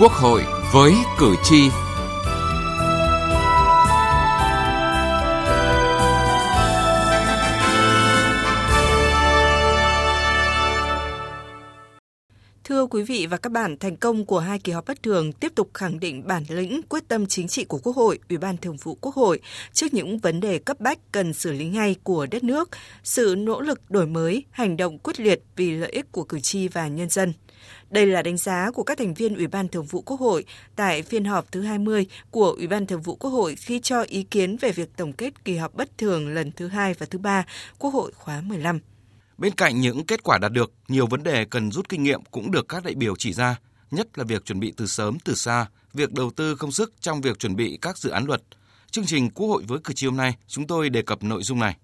Quốc hội với cử tri. Thưa quý vị và các bạn, thành công của hai kỳ họp bất thường tiếp tục khẳng định bản lĩnh, quyết tâm chính trị của Quốc hội, Ủy ban Thường vụ Quốc hội trước những vấn đề cấp bách cần xử lý ngay của đất nước, sự nỗ lực đổi mới, hành động quyết liệt vì lợi ích của cử tri và nhân dân. Đây là đánh giá của các thành viên Ủy ban Thường vụ Quốc hội tại phiên họp thứ 20 của Ủy ban Thường vụ Quốc hội khi cho ý kiến về việc tổng kết kỳ họp bất thường lần thứ hai và thứ ba Quốc hội khóa 15. Bên cạnh những kết quả đạt được, nhiều vấn đề cần rút kinh nghiệm cũng được các đại biểu chỉ ra, nhất là việc chuẩn bị từ sớm từ xa, việc đầu tư công sức trong việc chuẩn bị các dự án luật. Chương trình Quốc hội với cử tri hôm nay, chúng tôi đề cập nội dung này.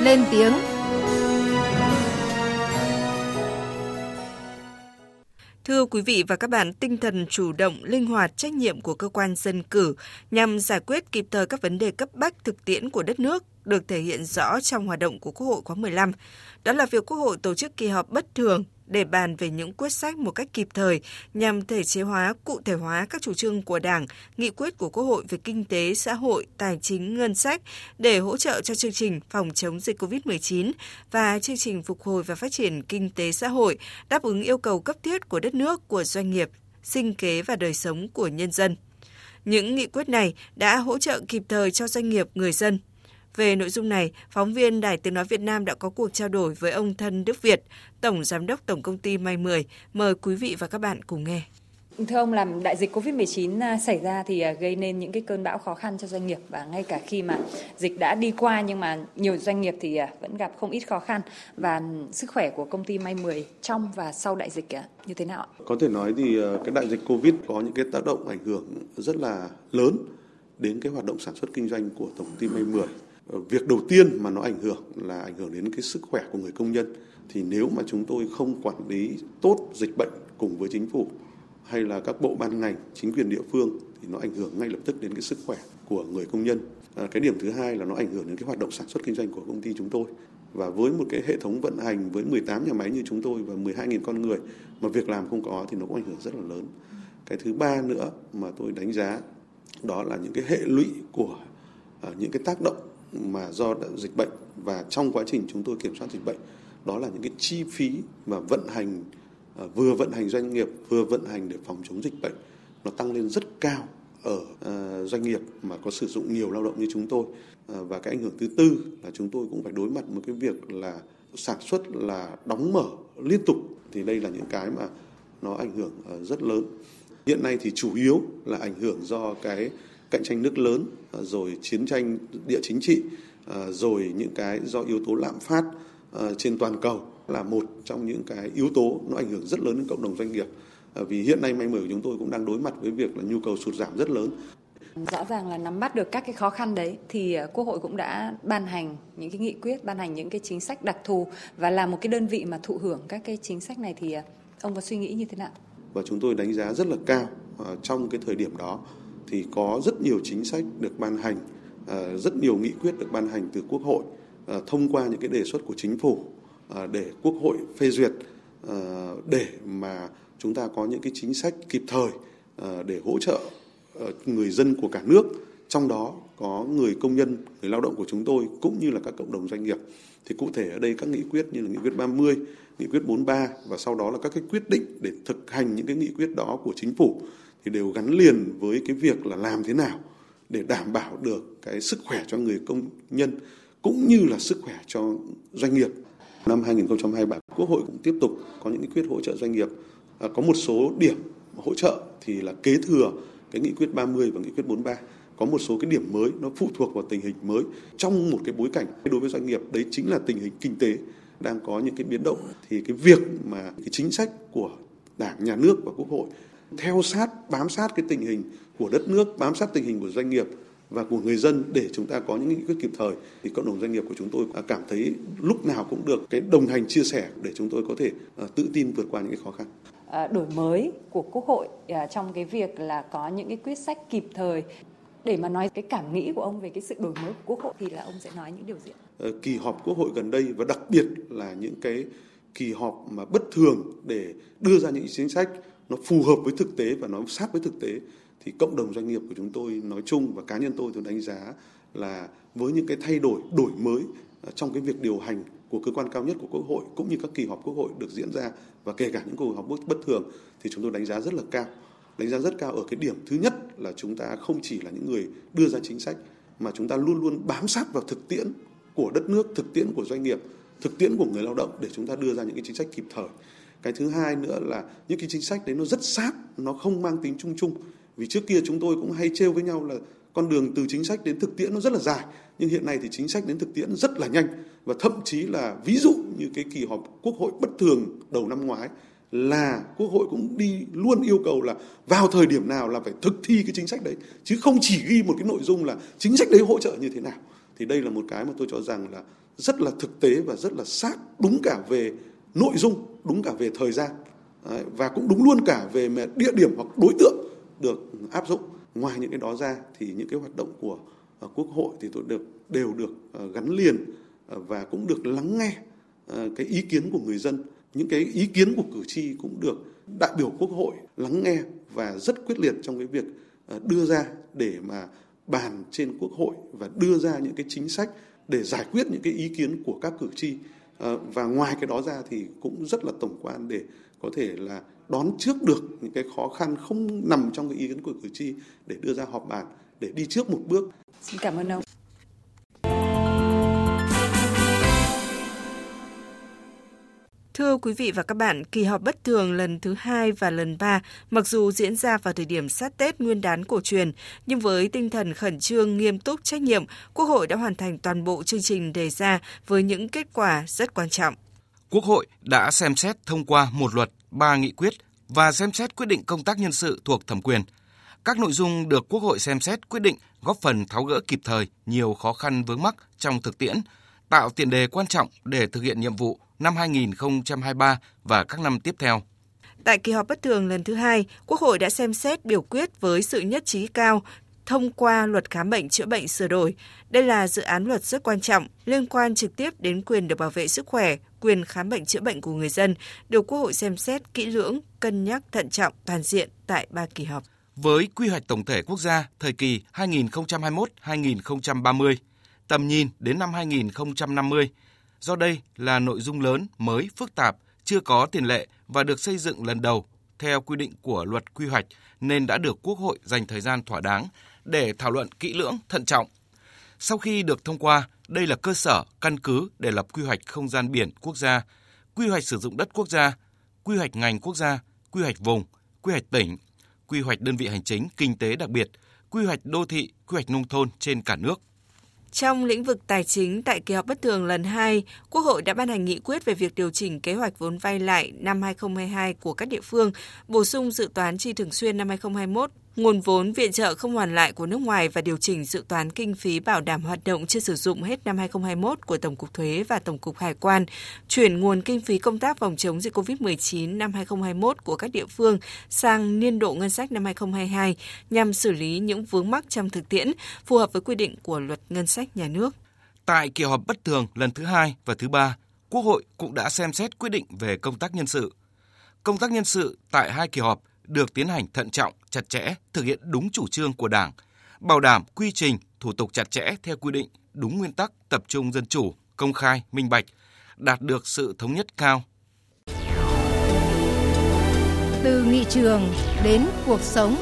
Lên tiếng. Thưa quý vị và các bạn, tinh thần chủ động, linh hoạt, trách nhiệm của cơ quan dân cử nhằm giải quyết kịp thời các vấn đề cấp bách thực tiễn của đất nước được thể hiện rõ trong hoạt động của Quốc hội khóa 15. Đó là việc Quốc hội tổ chức kỳ họp bất thường để bàn về những quyết sách một cách kịp thời nhằm thể chế hóa, cụ thể hóa các chủ trương của Đảng, nghị quyết của Quốc hội về kinh tế, xã hội, tài chính, ngân sách để hỗ trợ cho chương trình phòng chống dịch COVID-19 và chương trình phục hồi và phát triển kinh tế xã hội đáp ứng yêu cầu cấp thiết của đất nước, của doanh nghiệp, sinh kế và đời sống của nhân dân. Những nghị quyết này đã hỗ trợ kịp thời cho doanh nghiệp, người dân, về nội dung này, phóng viên Đài Tiếng Nói Việt Nam đã có cuộc trao đổi với ông Thân Đức Việt, Tổng Giám đốc Tổng Công ty May 10. Mời quý vị và các bạn cùng nghe. Thưa ông, làm đại dịch Covid-19 à, xảy ra thì à, gây nên những cái cơn bão khó khăn cho doanh nghiệp và ngay cả khi mà dịch đã đi qua nhưng mà nhiều doanh nghiệp thì à, vẫn gặp không ít khó khăn và sức khỏe của công ty May 10 trong và sau đại dịch như thế nào Có thể nói thì cái đại dịch Covid có những cái tác động ảnh hưởng rất là lớn đến cái hoạt động sản xuất kinh doanh của tổng công ty May 10 Ờ, Ờ, việc đầu tiên mà nó ảnh hưởng là ảnh hưởng đến cái sức khỏe của người công nhân. Thì nếu mà chúng tôi không quản lý tốt dịch bệnh cùng với chính phủ hay là các bộ ban ngành chính quyền địa phương thì nó ảnh hưởng ngay lập tức đến cái sức khỏe của người công nhân. À, cái điểm thứ hai là nó ảnh hưởng đến cái hoạt động sản xuất kinh doanh của công ty chúng tôi. Và với một cái hệ thống vận hành với 18 nhà máy như chúng tôi và 12.000 con người mà việc làm không có thì nó cũng ảnh hưởng rất là lớn. Cái thứ ba nữa mà tôi đánh giá đó là những cái hệ lụy của à, những cái tác động mà do dịch bệnh. Và trong quá trình chúng tôi kiểm soát dịch bệnh, đó là những cái chi phí mà vận hành à, vừa vận hành doanh nghiệp, vừa vận hành để phòng chống dịch bệnh, nó tăng lên rất cao ở à, doanh nghiệp mà có sử dụng nhiều lao động như chúng tôi. À, và cái ảnh hưởng thứ tư là chúng tôi cũng phải đối mặt một cái việc là sản xuất là đóng mở liên tục. Thì đây là những cái mà nó ảnh hưởng rất lớn. Hiện nay thì chủ yếu là ảnh hưởng do cái cạnh tranh nước lớn à, rồi chiến tranh địa chính trị à, rồi những cái do yếu tố lạm phát à, trên toàn cầu là một trong những cái yếu tố nó ảnh hưởng rất lớn đến cộng đồng doanh nghiệp vì hiện nay may mở của chúng tôi cũng đang đối mặt với việc là nhu cầu sụt giảm rất lớn Rõ ràng là nắm bắt được các cái khó khăn đấy thì Quốc hội cũng đã ban hành những cái nghị quyết, ban hành những cái chính sách đặc thù và là một cái đơn vị mà thụ hưởng các cái chính sách này thì ông có suy nghĩ như thế nào? Và chúng tôi đánh giá rất là cao trong cái thời điểm đó thì có rất nhiều chính sách được ban hành, ờ, rất nhiều nghị quyết được ban hành từ Quốc hội ờ, thông qua những cái đề xuất của chính phủ ờ, để Quốc hội phê duyệt để mà chúng ta có những cái chính sách kịp thời để hỗ trợ người dân của cả nước trong đó có người công nhân, người lao động của chúng tôi cũng như là các cộng đồng doanh nghiệp. Thì cụ thể ở đây các nghị quyết như là nghị quyết 30, nghị quyết 43 và sau đó là các cái quyết định để thực hành những cái nghị quyết đó của chính phủ thì đều gắn liền với cái việc là làm thế nào để đảm bảo được cái sức khỏe cho người công nhân cũng như là sức khỏe cho doanh nghiệp. Năm 2023, Quốc hội cũng tiếp tục có những nghị quyết hỗ trợ doanh nghiệp. À, có một số điểm hỗ trợ thì là kế thừa cái nghị quyết 30 và nghị quyết 43 có một số cái điểm mới nó phụ thuộc vào tình hình mới trong một cái bối cảnh đối với doanh nghiệp đấy chính là tình hình kinh tế đang có những cái biến động thì cái việc mà cái chính sách của đảng nhà nước và quốc hội theo sát bám sát cái tình hình của đất nước bám sát tình hình của doanh nghiệp và của người dân để chúng ta có những nghị quyết kịp thời thì cộng đồng doanh nghiệp của chúng tôi cảm thấy lúc nào cũng được cái đồng hành chia sẻ để chúng tôi có thể à, tự tin vượt qua những cái khó khăn à, đổi mới của quốc hội à, trong cái việc là có những cái quyết sách kịp thời để mà nói cái cảm nghĩ của ông về cái sự đổi mới của Quốc hội thì là ông sẽ nói những điều gì? Ờ, kỳ họp Quốc hội gần đây và đặc biệt là những cái kỳ họp mà bất thường để đưa ra những chính sách nó phù hợp với thực tế và nó sát với thực tế thì cộng đồng doanh nghiệp của chúng tôi nói chung và cá nhân tôi tôi đánh giá là với những cái thay đổi đổi mới à, trong cái việc điều hành của cơ quan cao nhất của Quốc hội cũng như các kỳ họp Quốc hội được diễn ra và kể cả những cuộc họp bất thường thì chúng tôi đánh giá rất là cao. Đánh giá rất cao ở cái điểm thứ nhất là chúng ta không chỉ là những người đưa ra chính sách mà chúng ta luôn luôn bám sát vào thực tiễn của đất nước, thực tiễn của doanh nghiệp, thực tiễn của người lao động để chúng ta đưa ra những cái chính sách kịp thời. Cái thứ hai nữa là những cái chính sách đấy nó rất sát, nó không mang tính chung chung. Vì trước kia chúng tôi cũng hay trêu với nhau là con đường từ chính sách đến thực tiễn nó rất là dài nhưng hiện nay thì chính sách đến thực tiễn rất là nhanh và thậm chí là ví dụ như cái kỳ họp quốc hội bất thường đầu năm ngoái là quốc hội cũng đi luôn yêu cầu là vào thời điểm nào là phải thực thi cái chính sách đấy chứ không chỉ ghi một cái nội dung là chính sách đấy hỗ trợ như thế nào thì đây là một cái mà tôi cho rằng là rất là thực tế và rất là sát đúng cả về nội dung đúng cả về thời gian và cũng đúng luôn cả về địa điểm hoặc đối tượng được áp dụng. Ngoài những cái đó ra thì những cái hoạt động của ờ, quốc hội thì tôi được, đều được ờ, gắn liền ờ, và cũng được lắng nghe cái ý kiến của người dân. Những cái ý kiến của cử tri cũng được đại biểu quốc hội lắng nghe và rất quyết liệt trong cái việc đưa ra để mà bàn trên quốc hội và đưa ra những cái chính sách để giải quyết những cái ý kiến của các cử tri. Ờ, và ngoài cái đó ra thì cũng rất là tổng quan để có thể là đón trước được những cái khó khăn không nằm trong cái ý kiến của cử tri để đưa ra họp bàn, để đi trước một bước. Xin cảm ơn ông. Thưa quý vị và các bạn, kỳ họp bất thường lần thứ hai và lần ba, mặc dù diễn ra vào thời điểm sát Tết Nguyên đán cổ truyền, nhưng với tinh thần khẩn trương, nghiêm túc, trách nhiệm, Quốc hội đã hoàn thành toàn bộ chương trình đề ra với những kết quả rất quan trọng. Quốc hội đã xem xét thông qua một luật, ba nghị quyết và xem xét quyết định công tác nhân sự thuộc thẩm quyền. Các nội dung được Quốc hội xem xét quyết định góp phần tháo gỡ kịp thời nhiều khó khăn vướng mắc trong thực tiễn, tạo tiền đề quan trọng để thực hiện nhiệm vụ năm 2023 và các năm tiếp theo. Tại kỳ họp bất thường lần thứ hai, Quốc hội đã xem xét biểu quyết với sự nhất trí cao thông qua luật khám bệnh chữa bệnh sửa đổi. Đây là dự án luật rất quan trọng, liên quan trực tiếp đến quyền được bảo vệ sức khỏe, quyền khám bệnh chữa bệnh của người dân, được Quốc hội xem xét kỹ lưỡng, cân nhắc thận trọng toàn diện tại ba kỳ họp. Với quy hoạch tổng thể quốc gia thời kỳ 2021-2030, tầm nhìn đến năm 2050, do đây là nội dung lớn, mới, phức tạp, chưa có tiền lệ và được xây dựng lần đầu theo quy định của luật quy hoạch nên đã được Quốc hội dành thời gian thỏa đáng để thảo luận kỹ lưỡng, thận trọng. Sau khi được thông qua, đây là cơ sở, căn cứ để lập quy hoạch không gian biển quốc gia, quy hoạch sử dụng đất quốc gia, quy hoạch ngành quốc gia, quy hoạch vùng, quy hoạch tỉnh, quy hoạch đơn vị hành chính kinh tế đặc biệt, quy hoạch đô thị, quy hoạch nông thôn trên cả nước. Trong lĩnh vực tài chính, tại kỳ họp bất thường lần 2, Quốc hội đã ban hành nghị quyết về việc điều chỉnh kế hoạch vốn vay lại năm 2022 của các địa phương, bổ sung dự toán chi thường xuyên năm 2021 nguồn vốn viện trợ không hoàn lại của nước ngoài và điều chỉnh dự toán kinh phí bảo đảm hoạt động chưa sử dụng hết năm 2021 của Tổng cục Thuế và Tổng cục Hải quan, chuyển nguồn kinh phí công tác phòng chống dịch COVID-19 năm 2021 của các địa phương sang niên độ ngân sách năm 2022 nhằm xử lý những vướng mắc trong thực tiễn phù hợp với quy định của luật ngân sách nhà nước. Tại kỳ họp bất thường lần thứ hai và thứ ba, Quốc hội cũng đã xem xét quyết định về công tác nhân sự. Công tác nhân sự tại hai kỳ họp – được tiến hành thận trọng, chặt chẽ, thực hiện đúng chủ trương của Đảng, bảo đảm quy trình, thủ tục chặt chẽ theo quy định, đúng nguyên tắc tập trung dân chủ, công khai, minh bạch, đạt được sự thống nhất cao. Từ nghị trường đến cuộc sống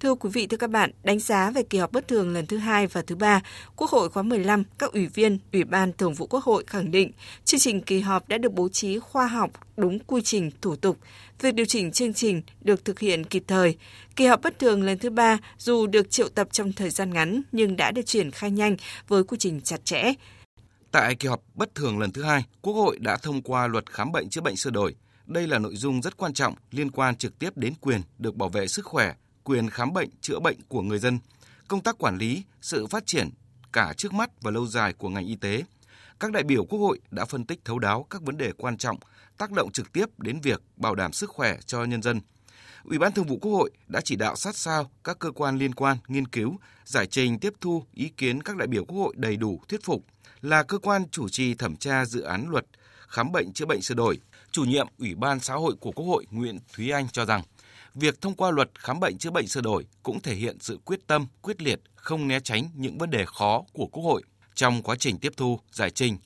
Thưa quý vị, thưa các bạn, đánh giá về kỳ họp bất thường lần thứ hai và thứ ba, Quốc hội khóa 15, các ủy viên, Ủy ban Thường vụ Quốc hội khẳng định chương trình kỳ họp đã được bố trí khoa học, đúng quy trình, thủ tục. Việc điều chỉnh chương trình được thực hiện kịp thời. Kỳ họp bất thường lần thứ ba dù được triệu tập trong thời gian ngắn nhưng đã được triển khai nhanh với quy trình chặt chẽ. Tại kỳ họp bất thường lần thứ hai, Quốc hội đã thông qua luật khám bệnh chữa bệnh sửa đổi. Đây là nội dung rất quan trọng liên quan trực tiếp đến quyền được bảo vệ sức khỏe quyền khám bệnh, chữa bệnh của người dân, công tác quản lý, sự phát triển cả trước mắt và lâu dài của ngành y tế. Các đại biểu Quốc hội đã phân tích thấu đáo các vấn đề quan trọng tác động trực tiếp đến việc bảo đảm sức khỏe cho nhân dân. Ủy ban Thường vụ Quốc hội đã chỉ đạo sát sao các cơ quan liên quan nghiên cứu, giải trình tiếp thu ý kiến các đại biểu Quốc hội đầy đủ thuyết phục, là cơ quan chủ trì thẩm tra dự án luật khám bệnh chữa bệnh sửa đổi. Chủ nhiệm Ủy ban xã hội của Quốc hội Nguyễn Thúy Anh cho rằng, việc thông qua luật khám bệnh chữa bệnh sửa đổi cũng thể hiện sự quyết tâm, quyết liệt, không né tránh những vấn đề khó của Quốc hội trong quá trình tiếp thu, giải trình.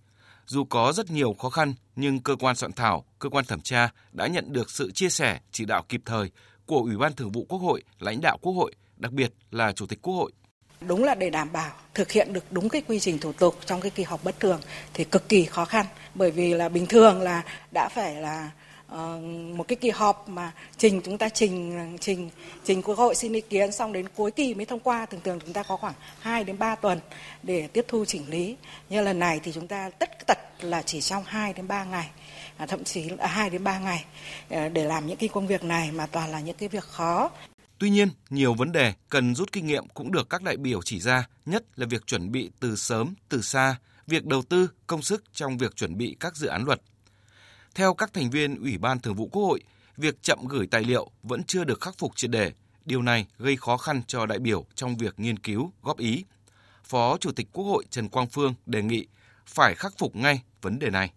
Dù có rất nhiều khó khăn, nhưng cơ quan soạn thảo, cơ quan thẩm tra đã nhận được sự chia sẻ, chỉ đạo kịp thời của Ủy ban Thường vụ Quốc hội, lãnh đạo Quốc hội, đặc biệt là Chủ tịch Quốc hội. Đúng là để đảm bảo thực hiện được đúng cái quy trình thủ tục trong cái kỳ họp bất thường thì cực kỳ khó khăn bởi vì là bình thường là đã phải là Ờ, một cái kỳ họp mà trình chúng ta trình trình trình quốc hội xin ý kiến xong đến cuối kỳ mới thông qua. Thường thường chúng ta có khoảng 2 đến 3 tuần để tiếp thu chỉnh lý. Như lần này thì chúng ta tất tật là chỉ trong 2 đến 3 ngày à, thậm chí là 2 đến 3 ngày ờ, để làm những cái công việc này mà toàn là những cái việc khó. Tuy nhiên, nhiều vấn đề cần rút kinh nghiệm cũng được các đại biểu chỉ ra, nhất là việc chuẩn bị từ sớm, từ xa, việc đầu tư, công sức trong việc chuẩn bị các dự án luật. Theo các thành viên Ủy ban Thường vụ Quốc hội, việc chậm gửi tài liệu vẫn chưa được khắc phục triệt đề. Điều này gây khó khăn cho đại biểu trong việc nghiên cứu, góp ý. Phó Chủ tịch Quốc hội Trần Quang Phương đề nghị phải khắc phục ngay vấn đề này.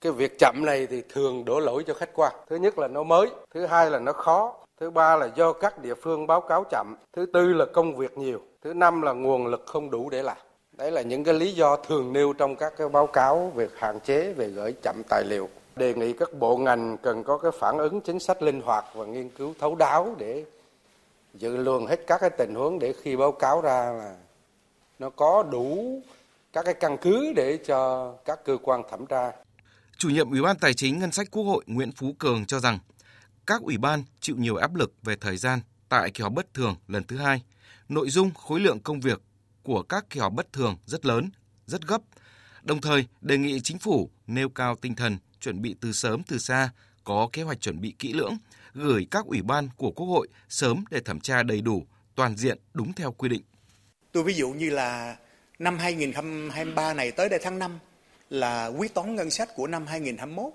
Cái việc chậm này thì thường đổ lỗi cho khách quan. Thứ nhất là nó mới, thứ hai là nó khó, thứ ba là do các địa phương báo cáo chậm, thứ tư là công việc nhiều, thứ năm là nguồn lực không đủ để làm. Đấy là những cái lý do thường nêu trong các cái báo cáo về hạn chế về gửi chậm tài liệu. Đề nghị các bộ ngành cần có cái phản ứng chính sách linh hoạt và nghiên cứu thấu đáo để dự lường hết các cái tình huống để khi báo cáo ra là nó có đủ các cái căn cứ để cho các cơ quan thẩm tra. Chủ nhiệm Ủy ban Tài chính Ngân sách Quốc hội Nguyễn Phú Cường cho rằng các ủy ban chịu nhiều áp lực về thời gian tại kỳ họp bất thường lần thứ hai. Nội dung khối lượng công việc của các kỳ họp bất thường rất lớn, rất gấp. Đồng thời đề nghị chính phủ nêu cao tinh thần chuẩn bị từ sớm từ xa, có kế hoạch chuẩn bị kỹ lưỡng, gửi các ủy ban của Quốc hội sớm để thẩm tra đầy đủ, toàn diện đúng theo quy định. Tôi ví dụ như là năm 2023 này tới đây tháng 5 là quyết toán ngân sách của năm 2021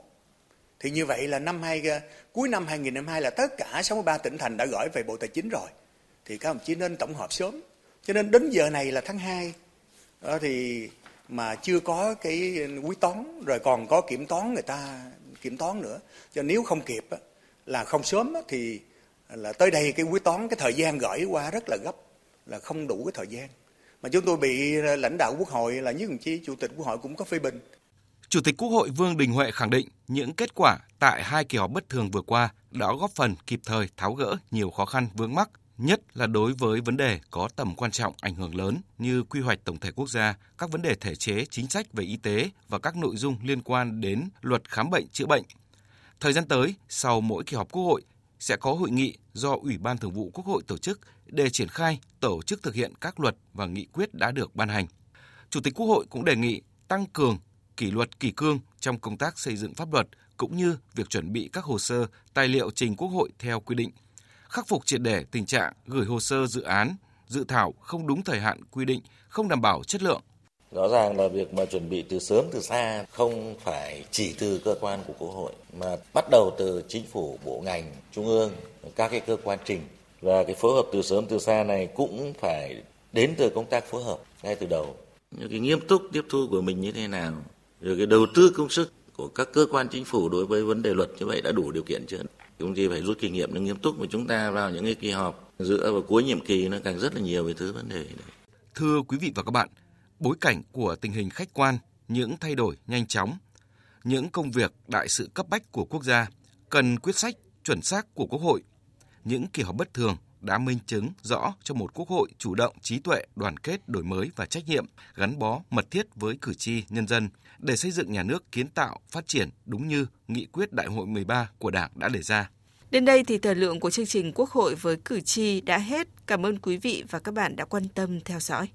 thì như vậy là năm hai ờ, cuối năm 2022 là tất cả 63 tỉnh thành đã gửi về Bộ Tài chính rồi. Thì các đồng chí nên tổng hợp sớm. Cho nên đến giờ này là tháng 2 đó ờ, thì mà chưa có cái quý toán rồi còn có kiểm toán người ta kiểm toán nữa. Cho nếu không kịp là không sớm thì là tới đây cái quý toán cái thời gian gửi qua rất là gấp là không đủ cái thời gian. Mà chúng tôi bị lãnh đạo quốc hội là như đồng chí chủ tịch quốc hội cũng có phê bình. Chủ tịch Quốc hội Vương Đình Huệ khẳng định những kết quả tại hai kỳ họp bất thường vừa qua đã góp phần kịp thời tháo gỡ nhiều khó khăn vướng mắc, nhất là đối với vấn đề có tầm quan trọng ảnh hưởng lớn như quy hoạch tổng thể quốc gia, các vấn đề thể chế, chính sách về y tế và các nội dung liên quan đến luật khám bệnh chữa bệnh. Thời gian tới, sau mỗi kỳ họp Quốc hội sẽ có hội nghị do Ủy ban Thường vụ Quốc hội tổ chức để triển khai tổ chức thực hiện các luật và nghị quyết đã được ban hành. Chủ tịch Quốc hội cũng đề nghị tăng cường kỷ luật kỷ cương trong công tác xây dựng pháp luật cũng như việc chuẩn bị các hồ sơ, tài liệu trình Quốc hội theo quy định. Khắc phục triệt để tình trạng gửi hồ sơ dự án, dự thảo không đúng thời hạn quy định, không đảm bảo chất lượng. Rõ ràng là việc mà chuẩn bị từ sớm từ xa không phải chỉ từ cơ quan của Quốc hội mà bắt đầu từ chính phủ, bộ ngành, trung ương, các cái cơ quan trình và cái phối hợp từ sớm từ xa này cũng phải đến từ công tác phối hợp ngay từ đầu. Những cái nghiêm túc tiếp thu của mình như thế nào rồi cái đầu tư công sức của các cơ quan chính phủ đối với vấn đề luật như vậy đã đủ điều kiện chưa chúng ta phải rút kinh nghiệm nó nghiêm túc mà chúng ta vào những cái kỳ họp giữa và cuối nhiệm kỳ nó càng rất là nhiều về thứ vấn đề đấy. Thưa quý vị và các bạn, bối cảnh của tình hình khách quan, những thay đổi nhanh chóng, những công việc đại sự cấp bách của quốc gia cần quyết sách chuẩn xác của Quốc hội. Những kỳ họp bất thường đã minh chứng rõ cho một quốc hội chủ động, trí tuệ, đoàn kết, đổi mới và trách nhiệm, gắn bó mật thiết với cử tri, nhân dân để xây dựng nhà nước kiến tạo, phát triển đúng như nghị quyết Đại hội 13 của Đảng đã đề ra. Đến đây thì thời lượng của chương trình Quốc hội với cử tri đã hết. Cảm ơn quý vị và các bạn đã quan tâm theo dõi.